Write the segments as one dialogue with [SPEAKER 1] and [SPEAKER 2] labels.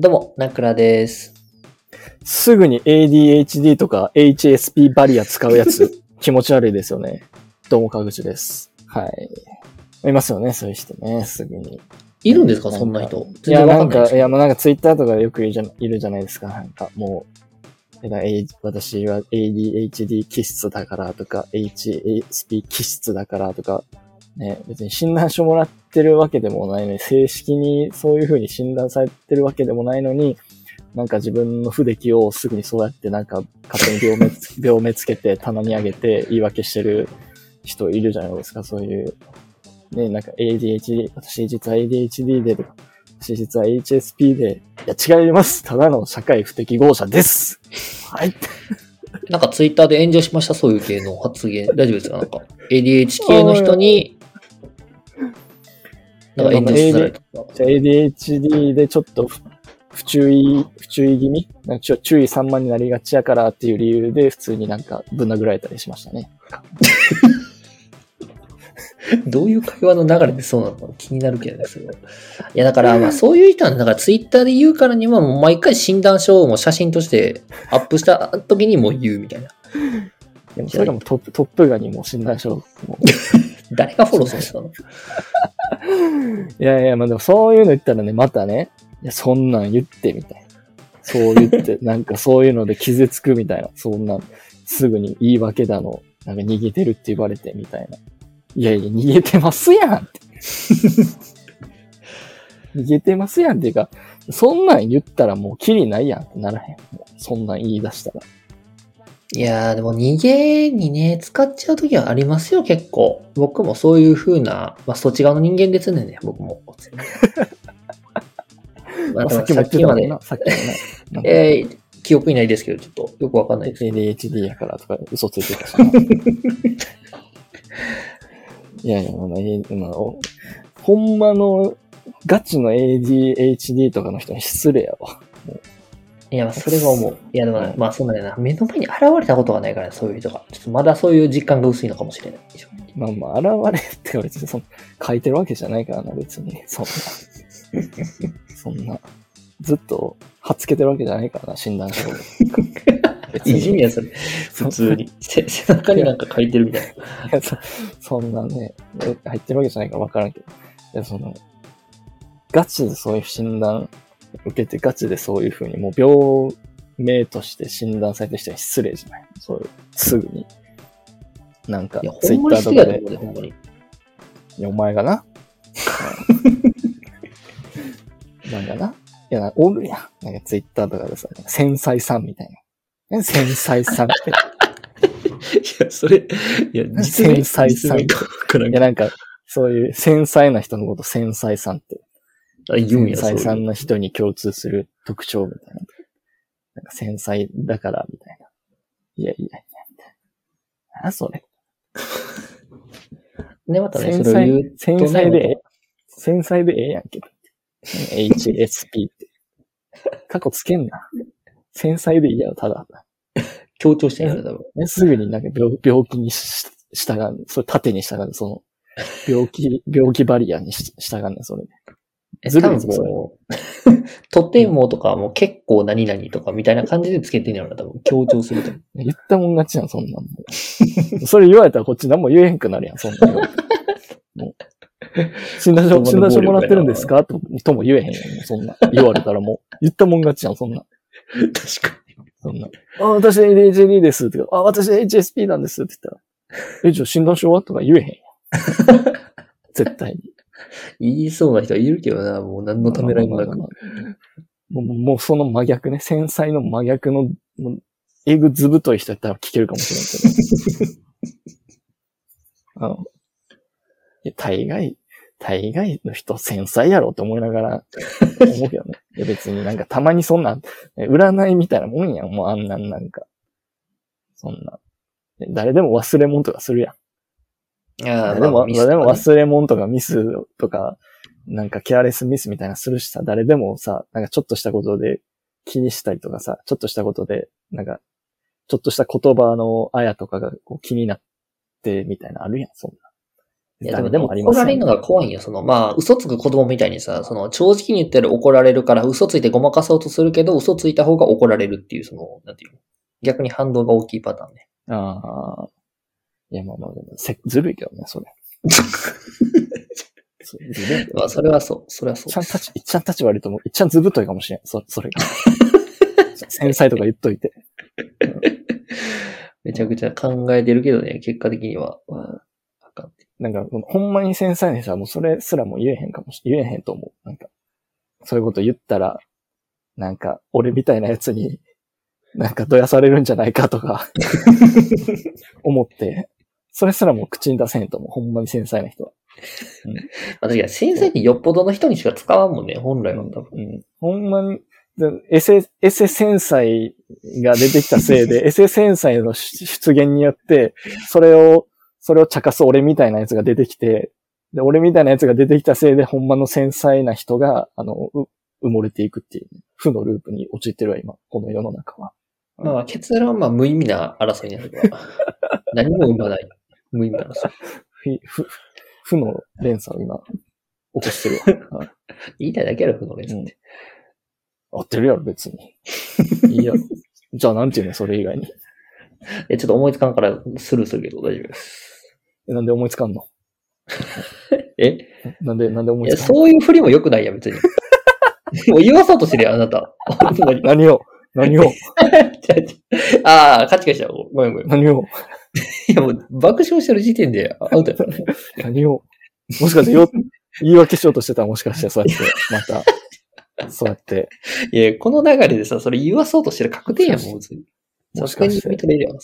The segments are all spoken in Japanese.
[SPEAKER 1] どうも、ナクラです。
[SPEAKER 2] すぐに ADHD とか HSP バリア使うやつ、気持ち悪いですよね。どうも、かぐちです。はい。いますよね、そういう人ね、すぐに。
[SPEAKER 1] いるんですか、そんな人。
[SPEAKER 2] いや、なんか、
[SPEAKER 1] い
[SPEAKER 2] や、もうなんかツイッターとかでよくいるじゃいるじゃないですか。なんか、もう、えだ A- 私は ADHD 気質だからとか、HSP 気質だからとか、ね、別に診断書もらってるわけでもないのに、正式にそういう風に診断されてるわけでもないのに、なんか自分の不出来をすぐにそうやってなんか勝手に病名つ 病名つけて棚に上げて言い訳してる人いるじゃないですか、そういう。ね、なんか ADHD、私実は ADHD でとか、私実は HSP で、いや違います。ただの社会不適合者です。はい。
[SPEAKER 1] なんかツイッターで炎上しました、そういう系の発言。大丈夫ですか？なんか、ADH 系の人に、か
[SPEAKER 2] ADHD でちょっと不不注意、不注意気味？なんか注意散漫になりがちやからっていう理由で普通になんかぶん殴られたりしましたね。
[SPEAKER 1] どういう会話の流れでそうなの？か気になるけどね。いや、だから、まあ、そういう人は、だからツイッターで言うからには、もう毎回診断書をもう写真としてアップした時にもう言うみたいな。
[SPEAKER 2] でもそれがもうトップ、トップガにもう診断書をも
[SPEAKER 1] 誰がフォローするんですか
[SPEAKER 2] ういやいや、まあでもそういうの言ったらね、またね、いや、そんなん言ってみたいな。そう言って、なんかそういうので傷つくみたいな。そんな、すぐに言い訳だの、なんか逃げてるって言われてみたいな。いやいや、逃げてますやんって。逃げてますやんっていうか、そんなん言ったらもうキリないやんってならへん。そんなん言い出したら。
[SPEAKER 1] いやー、でも逃げにね、使っちゃう時はありますよ、結構。僕もそういう風な、まあ、そっち側の人間ですね、僕も。まあ、
[SPEAKER 2] さっきも言ってた。さっきもね。
[SPEAKER 1] えー、記憶にないですけど、ちょっとよくわかんないです。
[SPEAKER 2] ADHD やからとか嘘ついてたしな。いやいや、まあ、えーまあおほんまのガチの ADHD とかの人に失礼やわ。
[SPEAKER 1] いや、まあそれは思う。いや、でも
[SPEAKER 2] うん、
[SPEAKER 1] まあ、そんなんやな。目の前に現れたことがないから、そういう人が。ちょっとまだそういう実感が薄いのかもしれない。
[SPEAKER 2] まあまあ、現れって別にその書いてるわけじゃないからな、別に。そんな。そんな。ずっと、はっつけてるわけじゃないからな、診断書
[SPEAKER 1] いじめや、それ。普通に。せ背中になんか書いてるみたいな。
[SPEAKER 2] いやそそんなね、え入ってるわけじゃないから分からんけど。いや、その、ガチでそういう診断受けて、ガチでそういうふうに、もう病名として診断されてる人に失礼じゃないそういう、すぐに。なんかツイッターとかで。いや、お前がな。なんかな。いや、なおるやん。なんかツイッターとかでさ、繊細さんみたいな。え繊細さんって。
[SPEAKER 1] いや、それ、いや、
[SPEAKER 2] 繊細さんいや、なんか、そういう繊細な人のこと繊細さんって。
[SPEAKER 1] あ言うんや、
[SPEAKER 2] 繊細さんな人に共通する特徴みたいな。なんか繊細だから、みたいな。いやいやいや、みたいな。なそれ。
[SPEAKER 1] ね、またね、
[SPEAKER 2] 繊
[SPEAKER 1] それを言う
[SPEAKER 2] 細、繊細でええ、繊細でええやんけど。HSP って。過去つけんな。繊細でいいやろ、ただ。
[SPEAKER 1] 強調してるから、多分。
[SPEAKER 2] ね、すぐになんか病病気にし従う。それ縦に従う。その、病気、病気バリアにし従うね、それ。
[SPEAKER 1] え多分 もう、トテモとかはもう結構何々とかみたいな感じでつけてんやろな、多分。強調すると。
[SPEAKER 2] 言ったもん勝ちやん、そんなん。それ言われたらこっち何も言えへんくなるやん、そんなん。もう。診断書、診断書もらってるんですかととも言えへんやん、そんな。言われたらもう。言ったもん勝ちやん、そんな。
[SPEAKER 1] 確か
[SPEAKER 2] そんな。あ、私 ADHD ですってか、あ、私 HSP なんですって言ったら、え、じゃあ診断書はとか言えへんやん。絶対に。
[SPEAKER 1] に。言いそうな人はいるけどな、もう何のためらいもなく。
[SPEAKER 2] もう、もうその真逆ね、繊細の真逆の、えぐずぶとい人やったら聞けるかもしれんけど。あの、いや、大概、大概の人繊細やろって思いながら思うけどね。いや別になんかたまにそんな、え占いみたいなもんやん、もうあんなんなんか。そんな。え誰でも忘れ物とかするやん。
[SPEAKER 1] い
[SPEAKER 2] でも、
[SPEAKER 1] ミスとかね
[SPEAKER 2] 誰でも忘れ物とかミスとか、なんかケアレスミスみたいなのするしさ、誰でもさ、なんかちょっとしたことで気にしたりとかさ、ちょっとしたことで、なんか、ちょっとした言葉のあやとかがこう気になってみたいなのあるやん、そんな。
[SPEAKER 1] いや、で
[SPEAKER 2] 誰
[SPEAKER 1] も、
[SPEAKER 2] でもあります
[SPEAKER 1] 怒られるのが怖いんよ。その、まあ、嘘つく子供みたいにさ、その、正直に言ったら怒られるから、嘘ついてごまかそうとするけど、嘘ついた方が怒られるっていう、その、なんていうの逆に反動が大きいパターンね。
[SPEAKER 2] ああ。いや、まあまあ、でもせずるいけどね、それ。そうずるいけど
[SPEAKER 1] まあ、それはそう。それはそう
[SPEAKER 2] いっちゃん立ち、いっちゃん立ち悪いと思う。いっちゃんずぶといかもしれん。そ、それが。繊細とか言っといて。
[SPEAKER 1] めちゃくちゃ考えてるけどね、結果的には。まあ、あかん。
[SPEAKER 2] なんか、ほんまに繊細な人はもうそれすらも言えへんかもし、言えへんと思う。なんか、そういうこと言ったら、なんか、俺みたいなやつに、なんかどやされるんじゃないかとか、思って、それすらも口に出せへんと思う。ほんまに繊細な人は。
[SPEAKER 1] まあ、確かに、先生ってよっぽどの人にしか使わんもんね、本来は多分。
[SPEAKER 2] うん。ほんまに、でエセ、エセ繊細が出てきたせいで、エセ繊細の出出現によって、それを、それを茶化す俺みたいなやつが出てきて、で、俺みたいなやつが出てきたせいで、ほんまの繊細な人が、あの、う埋もれていくっていう、ね、負のループに陥ってるわ、今、この世の中は。
[SPEAKER 1] まあ、結論はまあ、無意味な争いになるから。何も生まない。無意味な争い。
[SPEAKER 2] ふ、ふ、負の連鎖を今、起こしてるわ。はい
[SPEAKER 1] 言いたいだけやろ、負の連鎖って。
[SPEAKER 2] 合ってるやろ、別に。いいやろ。じゃあ、なんていうの、それ以外に。
[SPEAKER 1] え、ちょっと思いつかんからスルーするけど大丈夫です。
[SPEAKER 2] えなんで思いつかんの？
[SPEAKER 1] え？
[SPEAKER 2] なんで、なんで思
[SPEAKER 1] い
[SPEAKER 2] つかんの？
[SPEAKER 1] そういう振りも良くないやん、別に。もう言わそうとしてるやん、あなた。
[SPEAKER 2] 何を？何を？
[SPEAKER 1] ああ、カチカチだ。ごめんごめん。
[SPEAKER 2] 何を？
[SPEAKER 1] いや、もう爆笑してる時点でアウトやからね。
[SPEAKER 2] 何をもしかしてよ、言い訳しようとしてたらもしかしてそうやって、また、そうやって、
[SPEAKER 1] いや、この流れでさ、それ言わそうとしてる確定やん、もう別に。
[SPEAKER 2] もしかして
[SPEAKER 1] 認めるやん。
[SPEAKER 2] い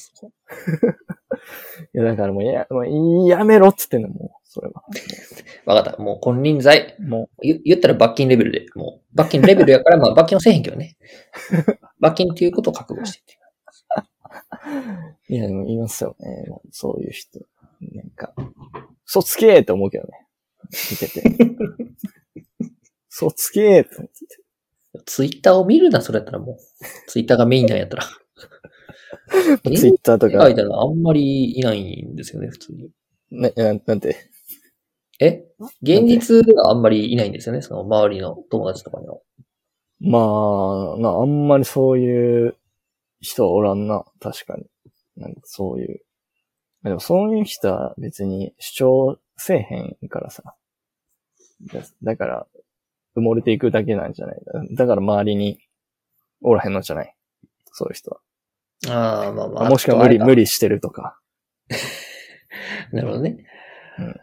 [SPEAKER 2] や、だからもう、や、もうやめろっつってんの、もう、それは。
[SPEAKER 1] わかった。もう金輪際。
[SPEAKER 2] も
[SPEAKER 1] 言言ったら罰金レベルで。もう、罰金レベルやから、まあ罰金はせえへんけどね。罰金っていうことを覚悟してって。
[SPEAKER 2] う、いや、でも言いますよね。そういう人。なんか、嘘つけーって思うけどね。見てて。嘘つけーって思ってて。
[SPEAKER 1] ツイッターを見るな、それやったらもう。ツイッターがメインなんやったら。
[SPEAKER 2] ツイッターとか
[SPEAKER 1] 書い、たらあんまりいないんですよね、普通に。
[SPEAKER 2] な、ななんて、
[SPEAKER 1] え？現実ではあんまりいないんですよね、その周りの友達とかには。
[SPEAKER 2] まあ、な、あんまりそういう人はおらんな。確かに。なんかそういう。でもそういう人は別に主張せえへんからさ。だだから、埋もれていくだけなんじゃないだから周りにおらへんのじゃないそういう人は。
[SPEAKER 1] ああ、まあまあ。
[SPEAKER 2] もしくは無理、無
[SPEAKER 1] 理。
[SPEAKER 2] 理してるとか。
[SPEAKER 1] なるほどね。
[SPEAKER 2] うん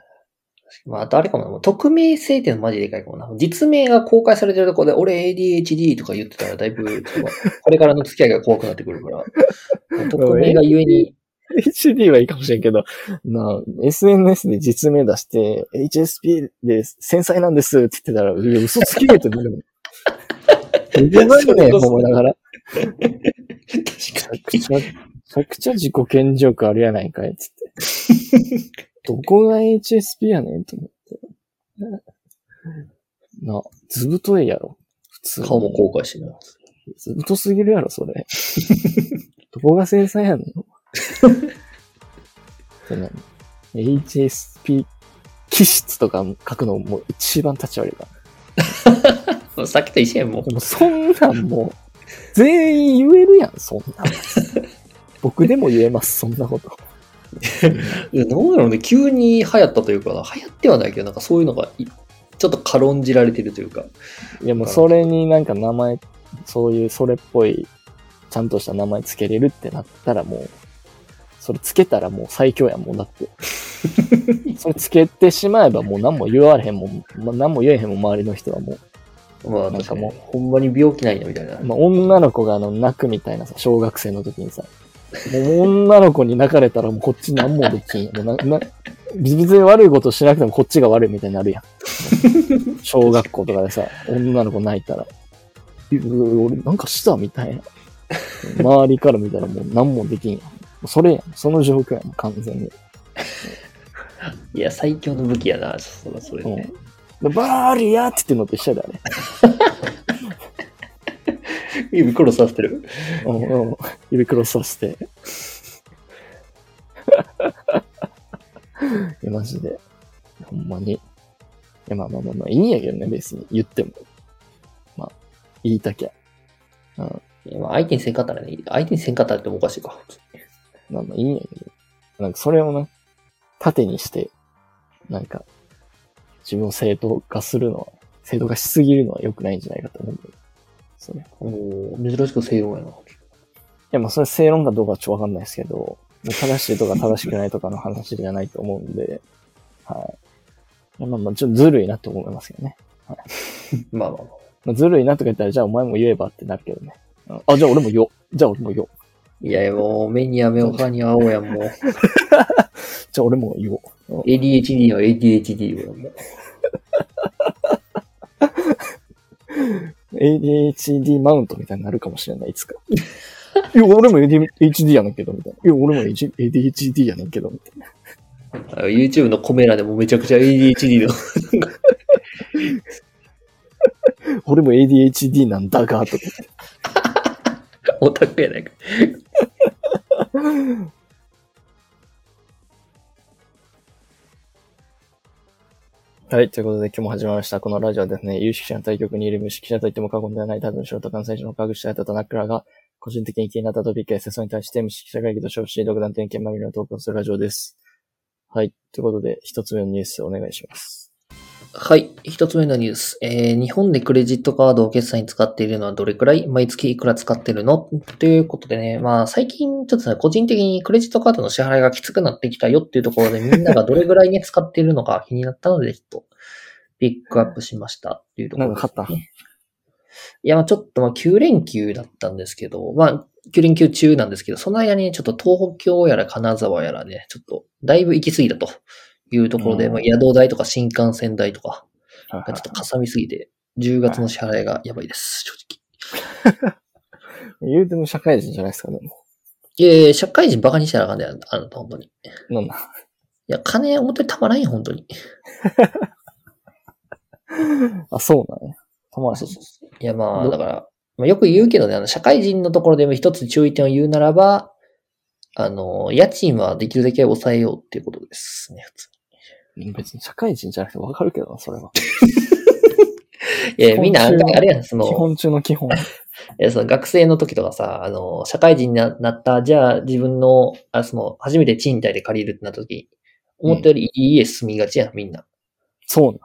[SPEAKER 1] まあ、あとあれかもな。匿名性っていうのマジでかいかもな。実名が公開されてるところで、俺 ADHD とか言ってたら、だいぶ、これからの付き合いが怖くなってくるから。匿名がゆえに、
[SPEAKER 2] HD はいいかもしれんけど、なあ、SNS で実名出して、HSP で繊細なんですって言ってたら、いや嘘つきねえってなるもん。どこがねえ、思いながら。め
[SPEAKER 1] 確か
[SPEAKER 2] ちゃくちゃ、めちゃくちゃ自己顕示欲あるやないかい、つって。どこが HSP やねんと思って。なあ、ずぶといやろ。普通。
[SPEAKER 1] 顔も公開してる。
[SPEAKER 2] ずぶとすぎるやろ、それ。どこが繊細やねん。それ何 HSP 気質とか書くのもう一番立ち悪いから。
[SPEAKER 1] さっきと一緒やん、もう
[SPEAKER 2] で。もそんなんもう、全員言えるやん、そんなん。僕でも言えます、そんなこと。
[SPEAKER 1] いや、どうやろうね。急に流行ったというかな、流行ってはないけど、なんかそういうのがい、ちょっと軽んじられてるというか。
[SPEAKER 2] いやもうそれになんか名前、そういうそれっぽい、ちゃんとした名前つけれるってなったらもう、それつけたらもう最強やん、もうだって。それつけてしまえばもう何も言われへんもん、まあ、何も言えへんもん、周りの人はも
[SPEAKER 1] まあ、
[SPEAKER 2] なんかもう
[SPEAKER 1] ほんまに病気ないな、みたいな。
[SPEAKER 2] う。まあ、女の子があの泣くみたいなさ、小学生の時にさ、もう女の子に泣かれたらもうこっち何もできんよ。もうなな別に悪いことしなくてもこっちが悪いみたいになるやん。小学校とかでさ、女の子泣いたら、俺なんかしたみたいな。周りから見たらもう何もできんやん。それやん。その状況やん、完全に。
[SPEAKER 1] いや、最強の武器やな、それそれね。
[SPEAKER 2] でバーリアって言ってんのと一緒だよね。
[SPEAKER 1] 指殺させてる。
[SPEAKER 2] うんうん指クロスさせて。いや、マジで。ほんまに。いや、まあまあまあまあ、いいんやけどね、別に言っても。まあ、言いたきゃ。うん。
[SPEAKER 1] いやまあ相手にせんかったらね、相手にせんかったらってもおかしいか。
[SPEAKER 2] まあまあいいんやけど。なんかそれをな、盾にして、なんか、自分を正当化するのは、正当化しすぎるのは良くないんじゃないかと思うんだよ。それ。い
[SPEAKER 1] おー珍しく正論やな。
[SPEAKER 2] や、まあそれ正論かどうかはちょっとわかんないですけど、正しいとか正しくないとかの話じゃないと思うんで、はい。まあまあ、ちょっとずるいなって思いますけどね。
[SPEAKER 1] まあまあまあ。
[SPEAKER 2] まあ、ずるいなとか言ったら、じゃあお前も言えばってなるけどね。うんあ、じゃあ俺も言おう。じゃあ俺も言おう。
[SPEAKER 1] いやいや、もう目には目を、歯には青やん、もう。
[SPEAKER 2] じゃあ俺も言おう。
[SPEAKER 1] ADHD は ADHD よ、もう。
[SPEAKER 2] ADHD マウントみたいになるかもしれない、いつか。いや、俺も ADHD やねんけど、みたいな。いや、俺も ADHD やねんけど、みたいな。
[SPEAKER 1] あ YouTube のコメ欄でもめちゃくちゃ ADHD の。
[SPEAKER 2] 俺も ADHD なんだが、とか。
[SPEAKER 1] オタクやないか。
[SPEAKER 2] はい。ということで今日も始まりました。このラジオはですね、有識者の対局にいる無識者といっても過言ではない多分素人関西人の科学者やった田中らが、個人的に気になったトピックや世相に対して無識者会議と称し、独断点検まみれの投稿するラジオです。はい。ということで、一つ目のニュースお願いします。
[SPEAKER 1] はい。一つ目のニュース。えー、日本でクレジットカードを決済に使っているのはどれくらい？毎月いくら使ってるの？ということでね、まあ最近ちょっとね、個人的にクレジットカードの支払いがきつくなってきたよっていうところでみんながどれぐらいね使っているのか 気になったので、ちょっとピックアップしました。っていうところ
[SPEAKER 2] なんか買った。
[SPEAKER 1] いや、まあちょっとまあ9連休だったんですけど、まあ9連休中なんですけど、その間にちょっと東京やら金沢やらね、ちょっとだいぶ行き過ぎたというところで、
[SPEAKER 2] うん
[SPEAKER 1] まあ宿代とか新幹線代とか、ちょっとかさみすぎて、10月の支払いがやばいです、正直。
[SPEAKER 2] 言うても社会人じゃないですか、でも。
[SPEAKER 1] いやいや、社会人バカにしたらあかんねあなた、本当に。い
[SPEAKER 2] なんだ？
[SPEAKER 1] や、金表にたまらんよ、本当に。
[SPEAKER 2] あ、そうなんや。たまらへん
[SPEAKER 1] そうそうそう。いや、まあ、
[SPEAKER 2] ど
[SPEAKER 1] だから、まあ、よく言うけどね、あの、社会人のところでも一つ注意点を言うならば、あの、家賃はできるだけ抑えようっていうことですね、普通
[SPEAKER 2] 別に社会人じゃなくてわかるけどな、それは。
[SPEAKER 1] に。いや、みんなあれやん、その、
[SPEAKER 2] 基本中の基本。
[SPEAKER 1] いや、その学生の時とかさ、あの、社会人にななった、じゃあ自分の、あその、初めて賃貸で借りるってなった時、思ったよりいい家住みがちやん、みんな。
[SPEAKER 2] そうなん。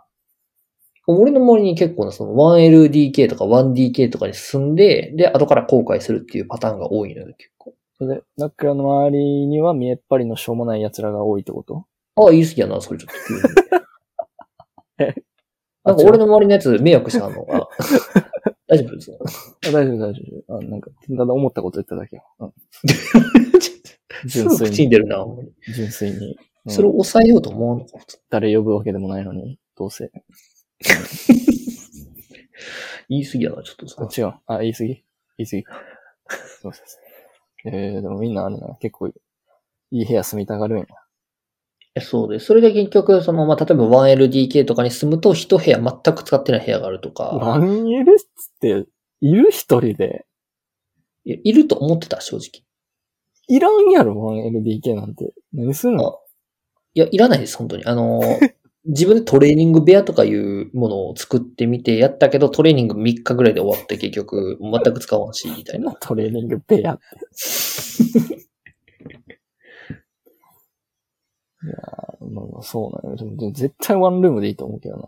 [SPEAKER 1] 俺の周りに結構な、その 1LDK とか 1DK とかに住んで、で、後から後悔するっていうパターンが多いのよ、結構。
[SPEAKER 2] それで、ナックラの周りには見えっ張りのしょうもない奴らが多いってこと？
[SPEAKER 1] ああ、言い過ぎやな、それちょっと急に。
[SPEAKER 2] え
[SPEAKER 1] なんか俺の周りのやつ迷惑したのが、大丈夫ですか？
[SPEAKER 2] あ大丈夫、大丈夫。あなんか、ただ思ったこと言っただけよ。うん、
[SPEAKER 1] すぐ口に出るな、ほんまに
[SPEAKER 2] 純粋に。うん
[SPEAKER 1] それを抑えようと思うのか、普通
[SPEAKER 2] 誰呼ぶわけでもないのに、どうせ。
[SPEAKER 1] 言い過ぎやな、ちょっとさ
[SPEAKER 2] あ。違う。あ、言い過ぎ？言い過ぎ。そうそうそう。えー、でもみんなあれな、結構、いい部屋住みたがるんや。
[SPEAKER 1] えそうで、それで結局、その、まあ、例えば 1LDK とかに住むと、一部屋全く使ってない部屋があるとか、
[SPEAKER 2] 1L って、いる一人で？
[SPEAKER 1] いやいると思ってた、正直。
[SPEAKER 2] いらんやろ、1LDK なんて。何すんの？
[SPEAKER 1] あいや、いらないです、本当に。あのー、自分でトレーニング部屋とかいうものを作ってみてやったけど、トレーニング3日ぐらいで終わって結局、全く使わんし、みたいな。
[SPEAKER 2] トレーニング部屋って。いやーまあまあそうなんよ。でもでも絶対ワンルームでいいと思うけどな。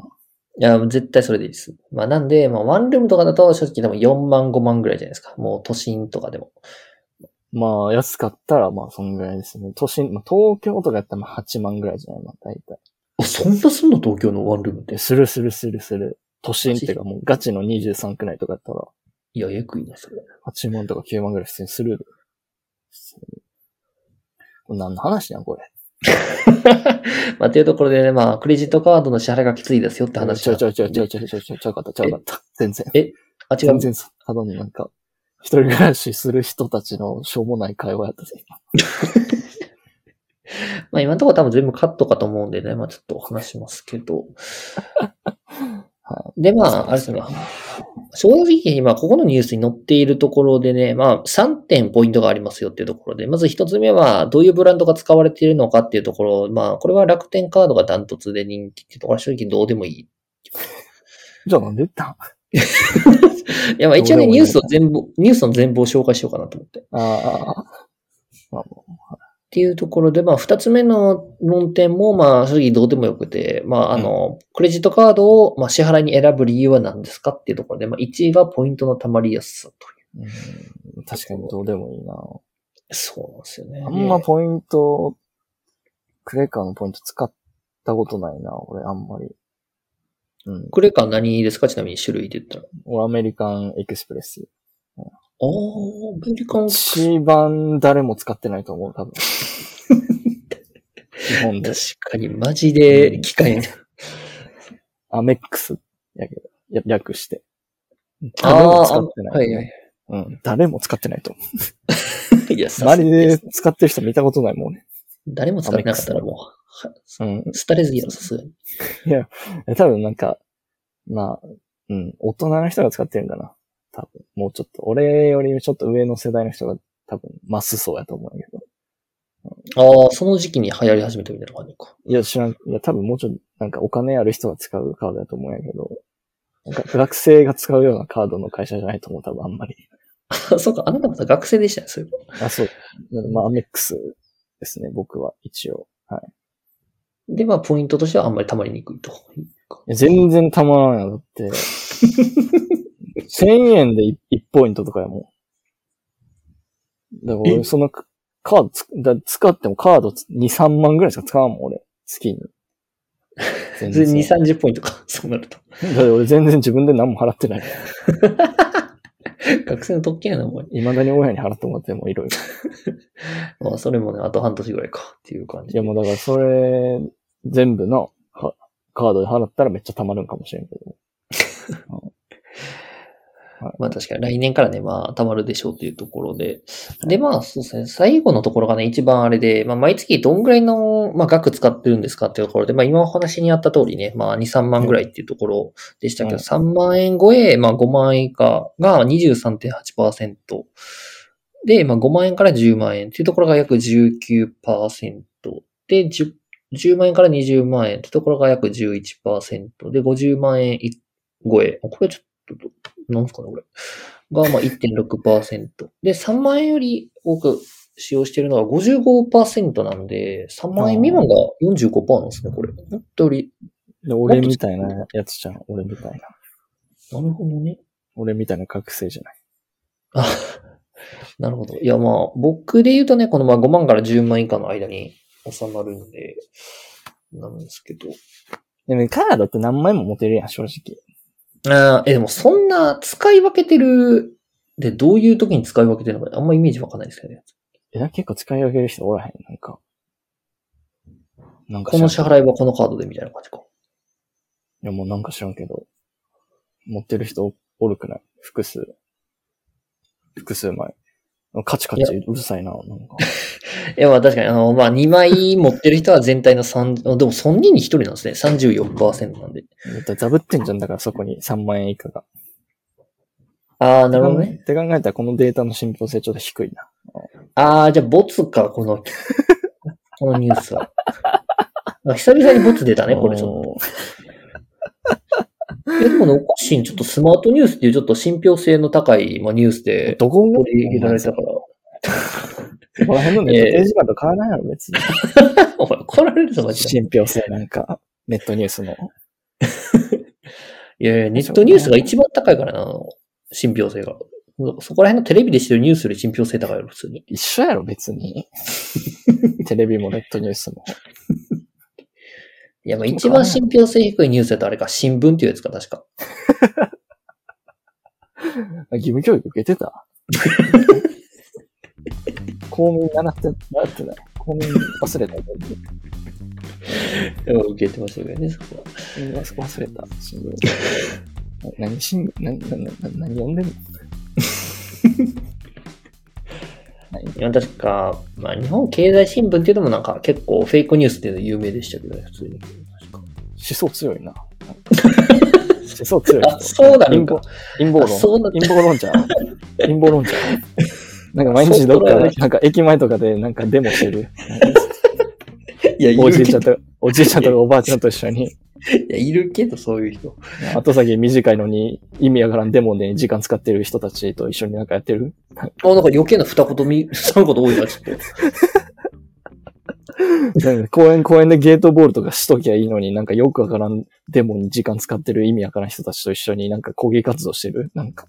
[SPEAKER 1] いや、絶対それでいいです。まあなんで、まあワンルームとかだと正直多分4万5万ぐらいじゃないですか。もう都心とかでも。
[SPEAKER 2] まあ、安かったら、まあ、そんぐらいですね。都心、まあ、東京とかやったらまあ8万ぐらいじゃない？まあ、大体。
[SPEAKER 1] あ、そんなすんの？東京のワンルームって？
[SPEAKER 2] で、。するするするする。都心っていうかもうガチの23区内とかやったら、
[SPEAKER 1] いや、えぐいな、それ。
[SPEAKER 2] 8万とか9万ぐらい普通にする。何の話やん、これ。
[SPEAKER 1] まあ、というところでね、まあ、クレジットカードの支払いがきついですよって話
[SPEAKER 2] ちょちょちょちょちょちょちょちょかった、ちょかった。全然。
[SPEAKER 1] えあ、違う。
[SPEAKER 2] 全然そう、ただのなんか、一人暮らしする人たちのしょうもない会話やったぜ。
[SPEAKER 1] まあ、今のところ多分全部カットかと思うんでね、まあ、ちょっとお話しますけど。
[SPEAKER 2] は
[SPEAKER 1] で、まあ、あれですね。正直今ここのニュースに載っているところでね、まあ3点ポイントがありますよっていうところで、まず1つ目はどういうブランドが使われているのかっていうところ、まあこれは楽天カードがダントツで人気っていうところは正直どうでもいい。
[SPEAKER 2] じゃあなんで？言ったん
[SPEAKER 1] いやまあ一応ね、ニュースを全部、ニュースの全部を紹介しようかなと思って。っ
[SPEAKER 2] ああ。まあも
[SPEAKER 1] ていうところで、まあ2つ目の論点もまあ正直どうでもよくて、まああの、クレジットカードをまあ支払いに選ぶ理由は何ですかっていうところで、まあ1位がポイントの貯まりやすさという。
[SPEAKER 2] う、うん、確かにどうでもいいな。
[SPEAKER 1] そうなんですよね。
[SPEAKER 2] あんまポイント、クレカのポイント使ったことないな、俺あんまり。うん。
[SPEAKER 1] クレカ何ですか？ちなみに種類で言ったら。
[SPEAKER 2] 俺アメリカンエクスプレス。
[SPEAKER 1] ああ、アメリカン。
[SPEAKER 2] 一番誰も使ってないと思う、多分。日本で
[SPEAKER 1] 確。かに、マジで機械、
[SPEAKER 2] アメックスやけど、や略して。
[SPEAKER 1] あ
[SPEAKER 2] 誰も
[SPEAKER 1] あ
[SPEAKER 2] 使ってない。
[SPEAKER 1] はいはい。
[SPEAKER 2] うん。誰も使ってないと思う。
[SPEAKER 1] いや、さすが
[SPEAKER 2] 周りで使ってる人見たことないもんね。
[SPEAKER 1] 誰も使ってなかったらもう、は
[SPEAKER 2] うん。
[SPEAKER 1] 廃れずやろ、さすがに。
[SPEAKER 2] え多分なんか、まあ、うん、大人の人が使ってるんだな。多分。もうちょっと、俺よりちょっと上の世代の人が多分、マスそうやと思うんやけど。
[SPEAKER 1] ああ、その時期に流行り始めたみたいな感じか。
[SPEAKER 2] いや、知らん。いや、多分もうちょっと、なんかお金ある人が使うカードだと思うんやけど、なんか学生が使うようなカードの会社じゃないと思う、多分あんまり。
[SPEAKER 1] あそうか、あなたまた学生でしたね、そういうの。
[SPEAKER 2] あ、そう。まあ、アメックスですね、僕は、一応。はい。
[SPEAKER 1] で、まあ、ポイントとしてはあんまり溜まりにくいと。
[SPEAKER 2] 全然たまらんやん、だって。1000円で 1, ポイントとかやもん。だから
[SPEAKER 1] え？
[SPEAKER 2] 俺、そのカードつだ使ってもカード2、3万ぐらいしか使わんもん、俺。月に。全然。
[SPEAKER 1] 2、30ポイントか。そうなると。
[SPEAKER 2] だって俺全然自分で何も払ってない。
[SPEAKER 1] 学生の特権やな、お前。
[SPEAKER 2] 未だに親に払ってもらってもいろいろ。
[SPEAKER 1] まあ、それもね、あと半年ぐらいかっていう感じ。
[SPEAKER 2] いやもうだからそれ、全部のはカードで払ったらめっちゃ貯まるんかもしれんけど。
[SPEAKER 1] まあ確かに来年からね、まあ溜まるでしょうっていうところで。で、まあそうですね、最後のところがね、一番あれで、まあ毎月どんぐらいの、まあ額使ってるんですかっていうところで、まあ今お話にあった通りね、まあ2、3万ぐらいっていうところでしたけど、
[SPEAKER 2] うん
[SPEAKER 1] 3万円超え、まあ5万円以下が23.8%。で、まあ5万円から10万円っていうところが約19%。で、10 10万円から20万円ってところが約11%で、50万円超え。これちょっと、なんすかね、これ。が、まあ1.6%。で、3万円より多く使用しているのが55%なんで、3万円未満が45%なんですね、これ。思ったより。
[SPEAKER 2] で俺みたいなやつじゃん。俺みたいな。
[SPEAKER 1] なるほどね。
[SPEAKER 2] 俺みたいな学生じゃない。
[SPEAKER 1] あ、なるほど。いや、まあ、僕で言うとね、このまあ5万から10万以下の間に収まるんで、なんですけど。
[SPEAKER 2] でもカードって何枚も持てるやん、正直。
[SPEAKER 1] あーえ、でもそんな使い分けてる、で、どういう時に使い分けてるのかあんまイメージわかんないですけどね。
[SPEAKER 2] え、結構使い分ける人おらへん、なんか。なんか
[SPEAKER 1] この支払いはこのカードでみたいな感じか。
[SPEAKER 2] いや、もうなんか知らんけど、持ってる人おるくない？複数。複数枚。カチカチうるさいな、なんか。
[SPEAKER 1] いや、まあ確かに、あの、まあ2枚持ってる人は全体の3、でも3人に1人なんですね。34%なんで。
[SPEAKER 2] 絶対ザブってんじゃん、だからそこに3万円以下が。
[SPEAKER 1] ああ、なるほどね。
[SPEAKER 2] って考えたらこのデータの信憑性ちょっと低いな。
[SPEAKER 1] ああ、じゃあボツか、この、このニュースは。あ久々にボツ出たね、これちょっと。いや、でもね、おかしい。ちょっとスマートニュースっていうちょっと信憑性の高い、まあ、ニュースで
[SPEAKER 2] どこが？
[SPEAKER 1] 取り入れられたから。
[SPEAKER 2] ここら辺のネットページまと変わらないやろ、別に。
[SPEAKER 1] お前、怒られるぞ、マジで。
[SPEAKER 2] 信憑性なんか、ネットニュースの。
[SPEAKER 1] いやいや、ネットニュースが一番高いからな、信憑性が。そこら辺のテレビでしてるニュースより信憑性高いよ、普通に。
[SPEAKER 2] 一緒やろ、別に。テレビもネットニュースも。
[SPEAKER 1] いや、まあ一番信憑性低いニュースだとあれか、新聞っていうやつか、確か。
[SPEAKER 2] 義務教育受けてた？公民習って、習ってない。公民忘れた。
[SPEAKER 1] 受けてましたけどね、そこは。
[SPEAKER 2] 忘れた。新聞。何新聞、何、何、何何読んでんの？
[SPEAKER 1] いや、確か、まあ日本経済新聞っていうのもなんか結構フェイクニュースっていうの有名でしたけどね、普通に。
[SPEAKER 2] 思想強いな。思想強い人。
[SPEAKER 1] あ、そうなのか。
[SPEAKER 2] 陰謀論。陰謀論者陰謀論者 なんか毎日どっかで、なんか駅前とかでなんかデモしてる。
[SPEAKER 1] いや、い
[SPEAKER 2] おじいちゃんと、おじいちゃんとかおばあちゃんと一緒に、
[SPEAKER 1] いや、いるけど、そういう人。
[SPEAKER 2] 後先短いのに意味わからんデモで時間使ってる人たちと一緒になんかやってる？
[SPEAKER 1] あ、なんか余計な二言見、三言多いな、ちょっと。
[SPEAKER 2] なんか公園、公園でゲートボールとかしときゃいいのに、なんかよくわからんデモに時間使ってる意味わからん人たちと一緒になんか抗議活動してる？なんか。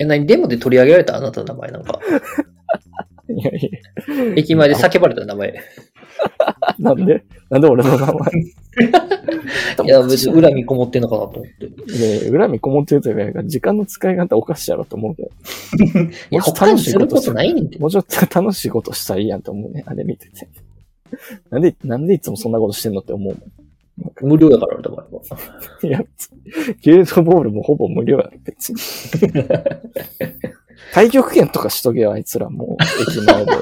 [SPEAKER 1] え、何デモで取り上げられた？あなたの名前なんか。
[SPEAKER 2] いやい
[SPEAKER 1] 駅前で叫ばれた名前。
[SPEAKER 2] や、なんで？なんで俺の名前？
[SPEAKER 1] いや、別に恨みこもってんのかなと思って。
[SPEAKER 2] いや恨みこもってるというか、時間の使い方おかしいやろと思うけど。
[SPEAKER 1] いや、他にすることないねんて。
[SPEAKER 2] もうちょっと楽しいことしたらいいやんと思うね。あれ見てて。なんで、なんでいつもそんなことしてんのって思う。
[SPEAKER 1] 無料やから、だから。
[SPEAKER 2] いや、ゲートボールもほぼ無料やろ、別に。太極拳とかしとけよ、あいつらもう、駅前で、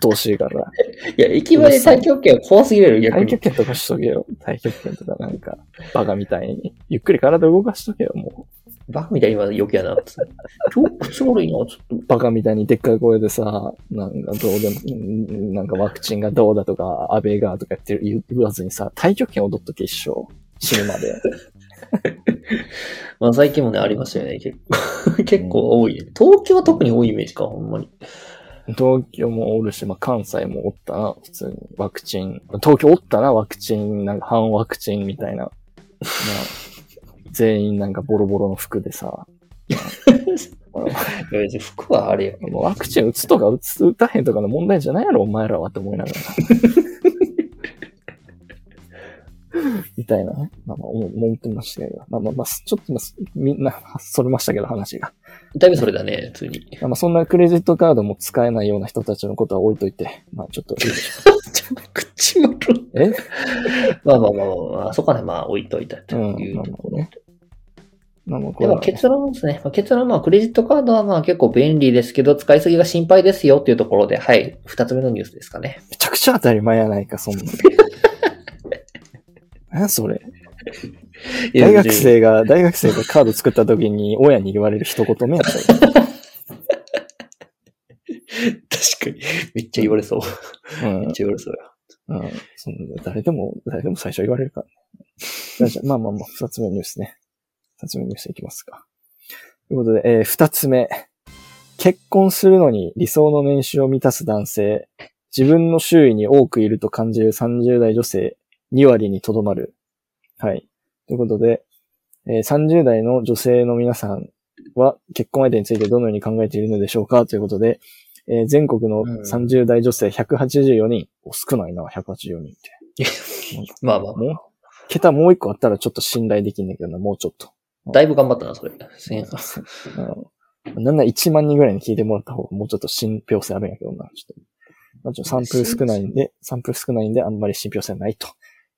[SPEAKER 2] どうしいから。
[SPEAKER 1] いや、駅前で太極拳は怖すぎるよ、逆に
[SPEAKER 2] 太極。拳とかしとけよ。太極拳とかなんか、バカみたいに。ゆっくり体動かしとけよ、も
[SPEAKER 1] バカみたいに今余計やな。超口悪いな、ちょっと。
[SPEAKER 2] う。バカみたいにでっかい声でさ、なんかどうでも、うんなんかワクチンがどうだとか、安倍がとか言ってる言わずにさ、太極拳踊っとけ一生。死ぬまで。
[SPEAKER 1] まあ最近もね、ありますよね、結構。結構多い、ね。東京は特に多いイメージか、ほんまに。
[SPEAKER 2] 東京もおるし、まあ、関西もおったな、普通に。ワクチン。東京おったな、ワクチン、なんか反ワクチンみたいな。まあ、全員なんかボロボロの服でさ。
[SPEAKER 1] 別に服はあれよ。
[SPEAKER 2] もうワクチン打つとか打つ、打たへんとかの問題じゃないやろ、お前らはって思いながら。みたいなね。まあまあ、思思ってましたけど。まあまあまあ、ちょっとまあ、みんな、それましたけど、話が。
[SPEAKER 1] だいぶそれだね、普通に。
[SPEAKER 2] まあまあ、そんなクレジットカードも使えないような人たちのことは置いといて、まあ ちょっと
[SPEAKER 1] 口悪い。
[SPEAKER 2] う。え？
[SPEAKER 1] まあまあまあまあ、まあ、そこはね、まあ置いといたというところ。
[SPEAKER 2] うんまあまあ、これは
[SPEAKER 1] でも結論ですね。まあ、結論はまあ、クレジットカードはまあ結構便利ですけど、使いすぎが心配ですよっていうところで、はい、二つ目のニュースですかね。
[SPEAKER 2] めちゃくちゃ当たり前やないか、そんな。何それ大学生が、大学生がカード作った時に親に言われる一言目やったよ。
[SPEAKER 1] 確かに。めっちゃ言われそう。
[SPEAKER 2] うん
[SPEAKER 1] めっちゃ言われそうや。
[SPEAKER 2] うん。そんな誰でも、誰でも最初言われるからね。まあまあまあ、二つ目のニュースね。二つ目のニュースいきますか。ということで、えー二つ目。結婚するのに理想の年収を満たす男性。自分の周囲に多くいると感じる30代女性2割にとどまる。はい。ということで、えー30代の女性の皆さんは結婚相手についてどのように考えているのでしょうかということで、えー全国の
[SPEAKER 1] うん
[SPEAKER 2] 30代女性184人。お少ないな、184人って。
[SPEAKER 1] まあまあ、
[SPEAKER 2] もう、桁もう一個あったらちょっと信頼できんねんけどな、もうちょっと。
[SPEAKER 1] だいぶ頑張ったな、それ。
[SPEAKER 2] なんなら1万人ぐらいに聞いてもらった方がもうちょっと信憑性あるんやけどな、ちょっと。まあ、ちょっとサンプル少ないんで、サンプル少ないんであんまり信憑性ないと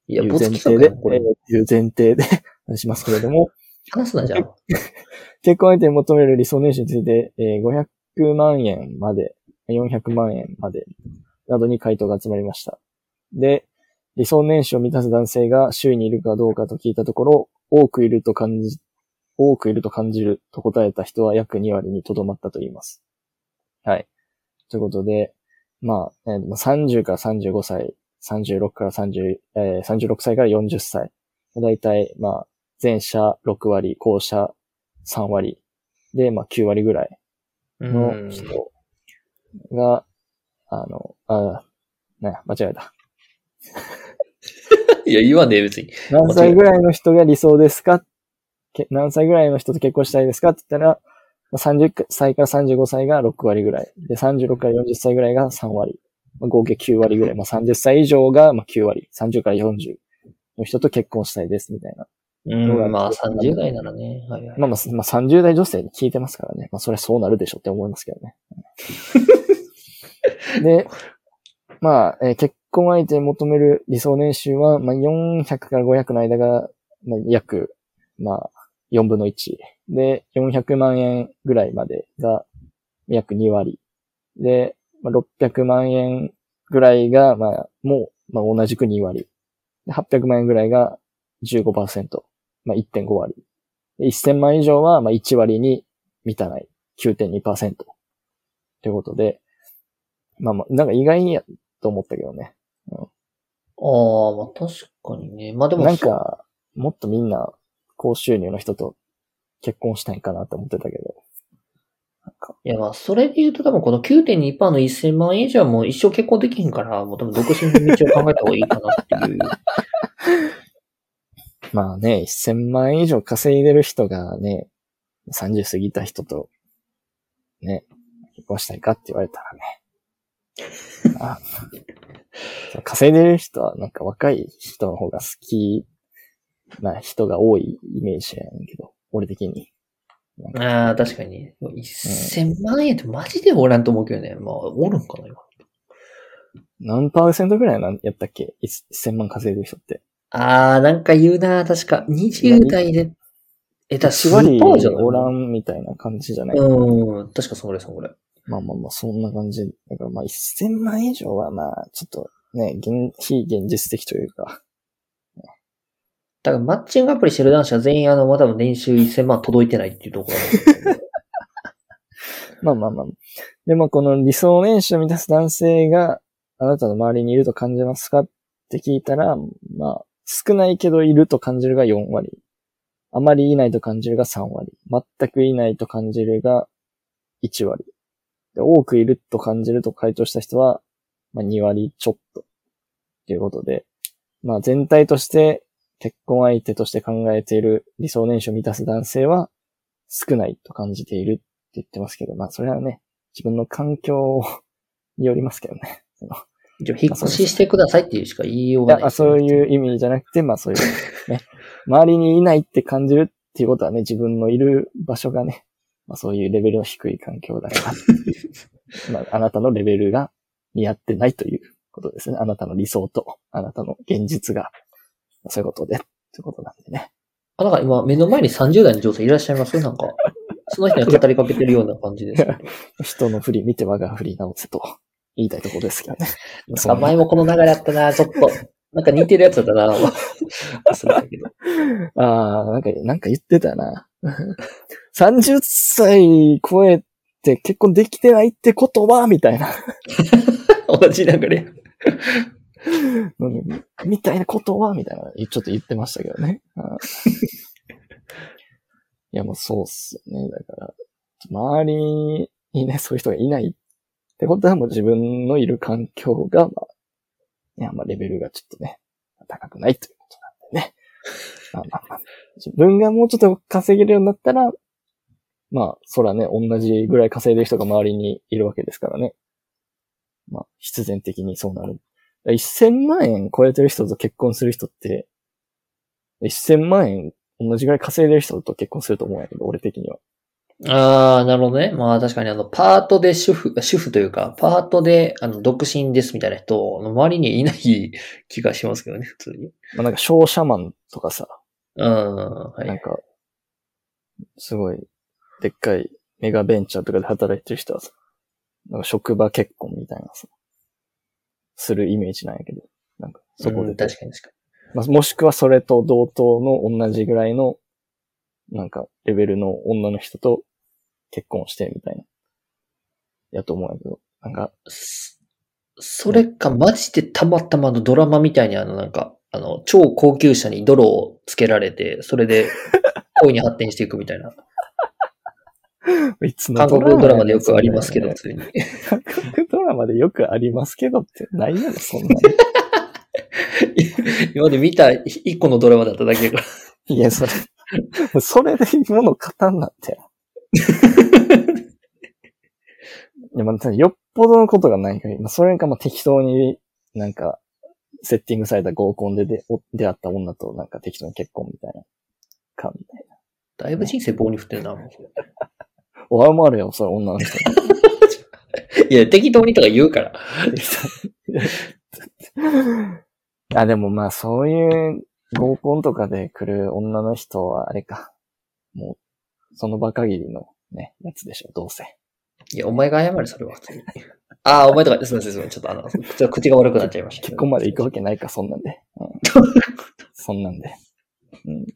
[SPEAKER 1] いや、ボツ
[SPEAKER 2] 前提で、
[SPEAKER 1] 企画やな、これ
[SPEAKER 2] えー。いう前提で 話しますけれども、
[SPEAKER 1] 話すな、じゃあ。
[SPEAKER 2] 結婚相手に求める理想年収について、えー500万円まで、400万円まで、などに回答が集まりました。で、理想年収を満たす男性が周囲にいるかどうかと聞いたところ、多くいると感じ、多くいると感じると答えた人は約2割にとどまったと言います。はい。ということで、まあ、えーまあ30から35歳、36から30、えー36歳から40歳。だいたい、まあ、前者6割、後者3割で、まあ9割ぐらいの人が、あの、あ、ね、間違えた。
[SPEAKER 1] いや、言わねえ、別に。
[SPEAKER 2] 何歳ぐらいの人が理想ですかけ何歳ぐらいの人と結婚したいですかって言ったら、まあ30歳から35歳が6割ぐらい。で、36から40歳ぐらいが3割。まあ合計9割ぐらい。まあ30歳以上がまあ9割。30から40の人と結婚したいです、みたいな。
[SPEAKER 1] うん、まあ30代ならね。はいはい。
[SPEAKER 2] まあまあ、まあ30代女性に聞いてますからね。まあそれはそうなるでしょって思いますけどね。で、まあ、えー結婚相手に求める理想年収は、まあ400から500の間が、まあ約、まあ4分の1。で、400万円ぐらいまでが約2割。で、まあ、600万円ぐらいが、まあ、もう、まあ同じく2割。で800万円ぐらいが15%。まあ1.5割。で1000万以上は、まあ、1割に満たない9.2%。ということで、まあまあ、なんか意外やと思ったけどね。
[SPEAKER 1] ああ、まあ確かにね。まあでも、
[SPEAKER 2] なんか、もっとみんな高収入の人と結婚したいかなと思ってたけど。か、
[SPEAKER 1] いやまあ、それで言うと多分この9.2%の1000万円以上はもう一生結婚できひんから、もう多分独身の道を考えた方がいいかなっていう。
[SPEAKER 2] まあね、1000万円以上稼いでる人がね、30過ぎた人と、ね、結婚したいかって言われたらね。あ 稼いでる人はなんか若い人の方が好きな人が多いイメージやねんけど、俺的に。
[SPEAKER 1] ああ、確かにね。1000万円ってマジでおらんと思うけどね。まあ、おるんかな、今。
[SPEAKER 2] 何パーセントぐらいなんやったっけ ?1000 万稼いでる人って。
[SPEAKER 1] ああ、なんか言うな、確か。20代で、え、だ、
[SPEAKER 2] 1割
[SPEAKER 1] ーじゃない？
[SPEAKER 2] おらんみたいな感じじゃない、
[SPEAKER 1] うん、確かそれそれ。
[SPEAKER 2] まあまあまあ、そんな感じ。だからまあ、1000万以上はまあ、ちょっとね、現、非現実的というか。
[SPEAKER 1] だからマッチングアプリしてる男子は全員あの、まだ年収1000万届いてないっていうところなんで
[SPEAKER 2] まあまあまあ。でもこの理想年収を満たす男性があなたの周りにいると感じますかって聞いたら、まあ、少ないけどいると感じるが4割。あまりいないと感じるが3割。全くいないと感じるが1割。で多くいると感じると回答した人は、まあ、2割ちょっと。ということで、まあ全体として結婚相手として考えている理想年収を満たす男性は少ないと感じているって言ってますけど、まあそれはね、自分の環境によりますけどね。
[SPEAKER 1] 引っ越ししてくださいっていうしか言いようがないね、
[SPEAKER 2] そういう意味じゃなくて、まあそういう、ね、周りにいないって感じるっていうことはね、自分のいる場所がね、まあそういうレベルの低い環境だから、まああなたのレベルが見合ってないということですね。あなたの理想と、あなたの現実が、そういうことで、ということなんでね。
[SPEAKER 1] あ、なんか今目の前に30代の女性いらっしゃいますなんか、その人に語りかけてるような感じです。
[SPEAKER 2] 人の振り見て我が振り直せと言いたいところですけどね。な
[SPEAKER 1] なんか前もこの流れあったな、ちょっと。なんか似てるやつだったな、忘れたけど。
[SPEAKER 2] ああ、なんか、なんか言ってたな。30歳超えて結婚できてないってことは、みたいな。
[SPEAKER 1] 同じ流れ。
[SPEAKER 2] う んみたいなことは、みたいな、ちょっと言ってましたけどね。うん いや、もうそうっすよね。だから、周りにね、そういう人がいないってことはもう自分のいる環境が、まあ、いや、まあレベルがちょっとね、高くないということなんでね。まあまあまあ、自分がもうちょっと稼げるようになったら、まあ、そらね、同じぐらい稼いでる人が周りにいるわけですからね。まあ、必然的にそうなる。1000万円超えてる人と結婚する人って、1000万円同じぐらい稼いでる人と結婚すると思うんやけど、俺的には。
[SPEAKER 1] ああ、なるほどね。まあ確かにあの、パートで主婦、主婦というか、パートで、あの、独身ですみたいな人、周りにいない気がしますけどね、普通に。
[SPEAKER 2] まあなんか商社マンとかさ、
[SPEAKER 1] うん、はい。
[SPEAKER 2] なんか、すごい、でっかいメガベンチャーとかで働いてる人はさ、なんか職場結婚みたいなさ、するイメージなんやけど、なんかそこで、
[SPEAKER 1] うん確かに確か
[SPEAKER 2] まあ、もしくはそれと同等の同じぐらいの、なんか、レベルの女の人と結婚してみたいな。やと思うんやけど。なんか、
[SPEAKER 1] それか、マジでたまたまのドラマみたいにあの、なんか、あの、超高級車に泥をつけられて、それで恋に発展していくみたいな。
[SPEAKER 2] いつの
[SPEAKER 1] 韓国ドラマでよくありますけど、
[SPEAKER 2] そ
[SPEAKER 1] 普通に。
[SPEAKER 2] 韓国ドラマでよくありますけどって、ないやろ、そんなの。
[SPEAKER 1] 今まで見た一個のドラマだっただけが。
[SPEAKER 2] いや、それ、それでもの語んなって。いや、まあ、よっぽどのことがない限り、まあ、それかまあ適当になんか、セッティングされた合コンで出会った女となんか適当に結婚みたいな。か、みたいな。
[SPEAKER 1] だいぶ人生棒に振ってるな、もうそれ
[SPEAKER 2] おわもあるよ、それ女の人に。
[SPEAKER 1] いや、適当にとか言うから。
[SPEAKER 2] あ、でもまあそういう合コンとかで来る女の人はあれか。もう、その場限りのね、やつでしょ、どうせ。
[SPEAKER 1] いや、お前が謝れ、それは。ああ、お前とか、すみません、すみません。ちょっとあの、ちょ口が悪くなっちゃいました。
[SPEAKER 2] 結婚まで行くわけないか、そんなんで。うん、そんなんで。うん。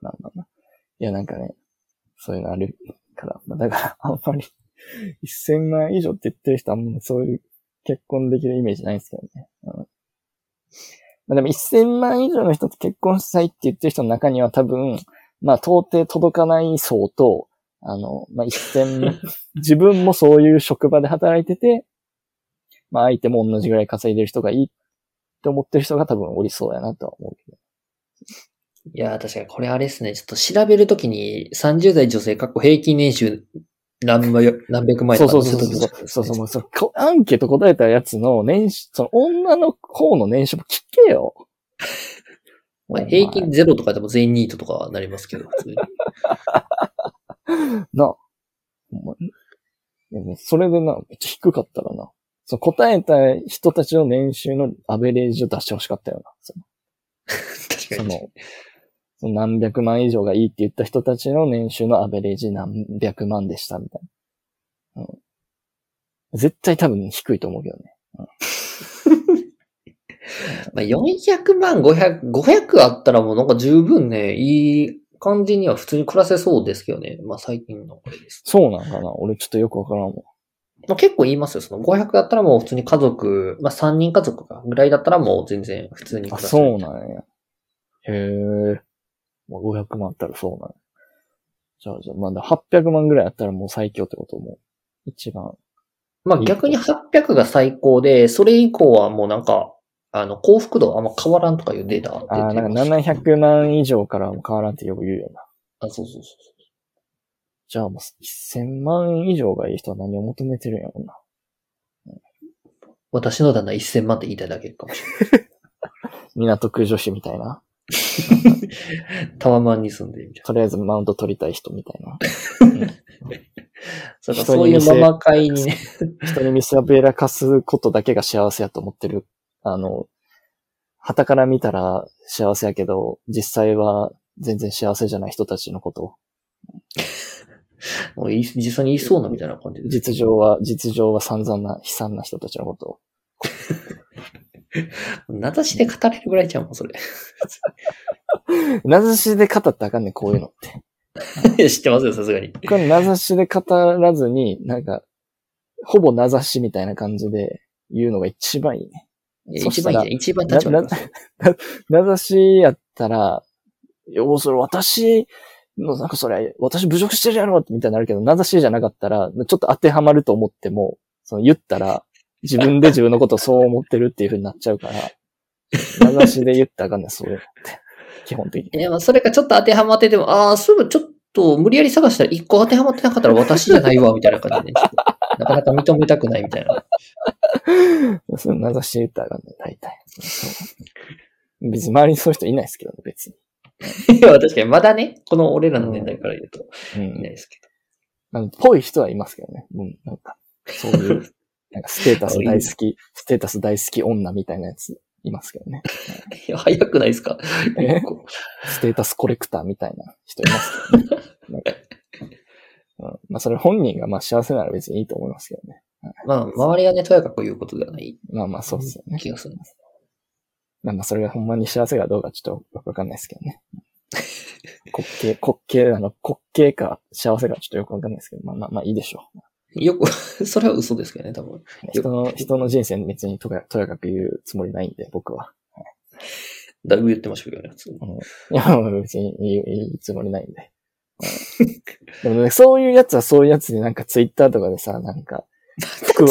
[SPEAKER 2] まあまあまあ。や、なんかね、そういうのあるから。まあ、だから、あんまり、1000万以上って言ってる人あんまそういう結婚できるイメージないんですけどね。うんまあ、でも1000万以上の人と結婚したいって言ってる人の中には多分、まあ到底届かない層と、あの、まあ1000、自分もそういう職場で働いてて、まあ相手も同じぐらい稼いでる人がいいって思ってる人が多分おりそうやなとは思うけど。
[SPEAKER 1] いやー、確かにこれあれですね。ちょっと調べるときに30代女性、かっこ平均年収何倍、何百万円
[SPEAKER 2] そう
[SPEAKER 1] とか
[SPEAKER 2] そうそうそう。そうそう、そのこアンケート答えたやつの年収、その女の方の年収も聞けよ。
[SPEAKER 1] まあ平均ゼロとかでも全員ニートとかはなりますけど、普通に。
[SPEAKER 2] な。でもそれでな、めっちゃ低かったらな。その答えた人たちの年収のアベレージを出してほしかったよな。その
[SPEAKER 1] 確かに。
[SPEAKER 2] その、その何百万以上がいいって言った人たちの年収のアベレージ何百万でしたみたいな。うん、絶対多分低いと思うけどね。
[SPEAKER 1] まあ、400万、500、500あったらもうなんか十分ね、いい感じには普通に暮らせそうですけどね。まあ最近のこれです。
[SPEAKER 2] そうなんかな俺ちょっとよくわからんもん。
[SPEAKER 1] まあ、結構言いますよ。その500だったらもう普通に家族、まあ3人家族かぐらいだったらもう全然普通に
[SPEAKER 2] あ、
[SPEAKER 1] 暮らせる。
[SPEAKER 2] そうなんや。へえ。もう500万あったらそうなんや。じゃあ、じゃあ、まだ800万ぐらいあったらもう最強ってことも、一番。
[SPEAKER 1] まあ逆に800が最高で、それ以降はもうなんか、あの、幸福度あんま変わらんとかいうデータ出て
[SPEAKER 2] ああ、なんか
[SPEAKER 1] ます
[SPEAKER 2] 700万以上からも変わらんってよく言うよな。
[SPEAKER 1] あ、そうそうそう
[SPEAKER 2] じゃあもう1000万以上がいい人は何を求めてるんやろうな。
[SPEAKER 1] 私の旦那1000万って言いたいだけかもしれない。
[SPEAKER 2] 港区女子みたいな。
[SPEAKER 1] タワマンに住んでるみたい
[SPEAKER 2] とりあえずマウント取りたい人みたいな。
[SPEAKER 1] な。そうかそういうママ会にね。
[SPEAKER 2] 人に見せびらかすことだけが幸せやと思ってる。あの、旗から見たら幸せやけど、実際は全然幸せじゃない人たちのことを。
[SPEAKER 1] もうい実際にいそうなみたいな感じで。
[SPEAKER 2] 実情は、実情は散々な、悲惨な人たちのことを。
[SPEAKER 1] 名指しで語れるぐらいちゃうもん、それ。
[SPEAKER 2] 名指しで語ったらあかんねん、こういうのって。
[SPEAKER 1] 知ってますよ、さすがに。
[SPEAKER 2] これ名指しで語らずに、なんか、ほぼ名指しみたいな感じで言うのが一番いいね。そしたら
[SPEAKER 1] 一番いいね。一番立ち。
[SPEAKER 2] 名指しやったら、いや、もうそれ私の、なんかそれ、私侮辱してるやろみたいになるけど、名指しじゃなかったら、ちょっと当てはまると思っても、その言ったら、自分で自分のことをそう思ってるっていう風になっちゃうから、名指しで言ったらあかんねん、そういうのって。基本的に。
[SPEAKER 1] いや、まあ、それかちょっと当てはまってても、ああ、すぐちょっと無理やり探したら一個当てはまってなかったら私じゃないわ、みたいな感じで、ね、なかなか認めたくないみたいな。
[SPEAKER 2] そう名指しで言ったらあかんねん、大体。別に周りにそういう人いないですけどね、別に。
[SPEAKER 1] いや、確かにまだね、この俺らの年代から言うと、
[SPEAKER 2] うん
[SPEAKER 1] いないですけ
[SPEAKER 2] あの、ぽい人はいますけどね。うん、なんか、そういう、なんかステータス大好き、ステータス大好き女みたいなやついますけどね。
[SPEAKER 1] ど。いや、早くないですか？
[SPEAKER 2] ステータスコレクターみたいな人いますけどね。なんかうん、まあ、それ本人がまあ幸せなら別にいいと思いますけどね。
[SPEAKER 1] まあ、周りがね、とやかく言うことではない
[SPEAKER 2] まあまあそうですよね。
[SPEAKER 1] 気がする。
[SPEAKER 2] まあまあそれがほんまに幸せかどうかちょっとよくわかんないですけどね。滑稽、滑稽なの、滑稽か幸せかちょっとよくわかんないですけど、まあまあまあいいでしょ
[SPEAKER 1] よく、それは嘘ですけどね、多分。
[SPEAKER 2] う。人の、人の人生別にとやとやかく言うつもりないんで、僕は。
[SPEAKER 1] だいぶ言ってましたけどね、普通に。
[SPEAKER 2] いや、別に言う言うつもりないんで。うんでもね、そういうやつはそういうやつでなんかツイッターとかでさ、なんか、服は、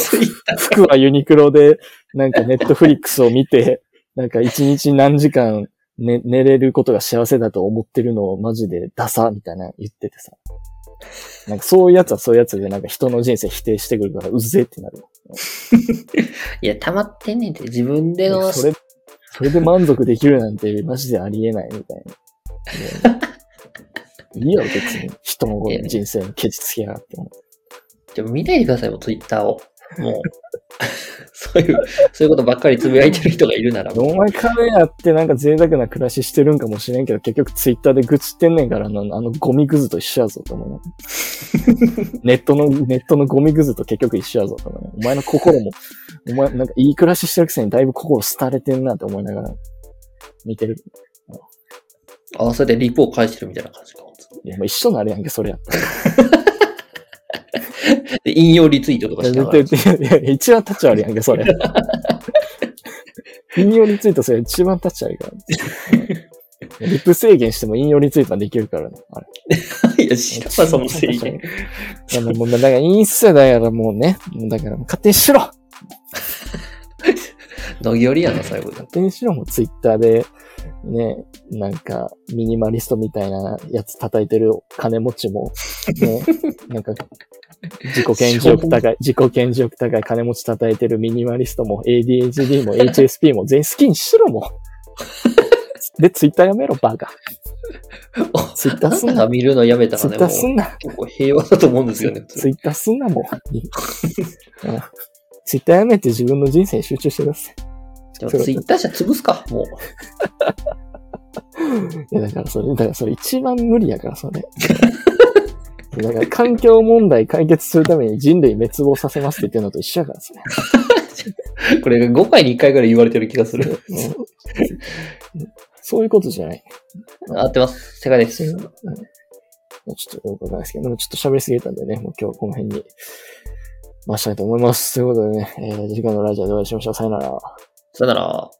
[SPEAKER 2] 服はユニクロで、なんかネットフリックスを見て、なんか一日何時間寝寝れることが幸せだと思ってるのをマジでダサみたいな言っててさ。なんかそういうやつはそういうやつでなんか人の人生否定してくるからうぜってなる。
[SPEAKER 1] いや、溜まってんねんて、自分での、
[SPEAKER 2] それ、それで満足できるなんてマジでありえないみたいな。いいよ、別に。人の人生にケチつけやがっても。
[SPEAKER 1] でも見ないでくださいよ、ツイッターを。もう、そういう、そういうことばっかりつぶやいてる人がいるなら、
[SPEAKER 2] お前金やってなんか贅沢な暮らししてるんかもしれんけど、結局ツイッターで愚痴ってんねんからな、あのゴミくずと一緒やぞと思うな。ネットの、ネットのゴミくずと結局一緒やぞと思うな。お前の心も、お前なんかいい暮らししてるくせにだいぶ心廃れてんなって思いながら見てる。
[SPEAKER 1] あ、それでリポを返してるみたいな感じか。
[SPEAKER 2] いや、もう一緒なるやんけ、それやった
[SPEAKER 1] で、引用リツイートとかしながら。
[SPEAKER 2] いやいや、一番立ち悪いやんけ、それ。引用リツイートそれ一番立ち悪いから。リップ制限しても引用リツイートはできるからね。あれ。
[SPEAKER 1] いや、知らんわ、その制限。
[SPEAKER 2] いや、もう、だからインスタだからもうね、だから勝手にしろ
[SPEAKER 1] 投げ寄りやな、最後で。
[SPEAKER 2] 勝手にしろもうツイッターで、ね、なんか、ミニマリストみたいなやつ叩いてる金持ちも、ね、なんか、自己顕示欲高い、自己顕示欲高い金持ち叩いてるミニマリストも ADHD も HSP も全員好きにしろもう。で、ツイッターやめろ、バカ。ツイッターすんな。
[SPEAKER 1] 見るのやめた
[SPEAKER 2] ツイ
[SPEAKER 1] らね、もう
[SPEAKER 2] ッターすんな。
[SPEAKER 1] 結構平和だと思うんですよね。
[SPEAKER 2] ツイッターすんな、も んツイッターやめて自分の人生に集中してください。
[SPEAKER 1] でもツイッター社潰すか、もう。
[SPEAKER 2] いや、だからそれ、だからそれ一番無理やから、それ。だから環境問題解決するために人類滅亡させますって言ってるのと一緒やから、それ。
[SPEAKER 1] これが5回に1回ぐらい言われてる気がする。
[SPEAKER 2] うんそういうことじゃない。
[SPEAKER 1] 合ってます。正解です。
[SPEAKER 2] うんちょっとよくわかんないですけど、でもちょっと喋りすぎたんでね、もう今日この辺に回したいと思います。ということでね、えー、次回のラジオでお会いしましょう。さよなら。
[SPEAKER 1] さよなら。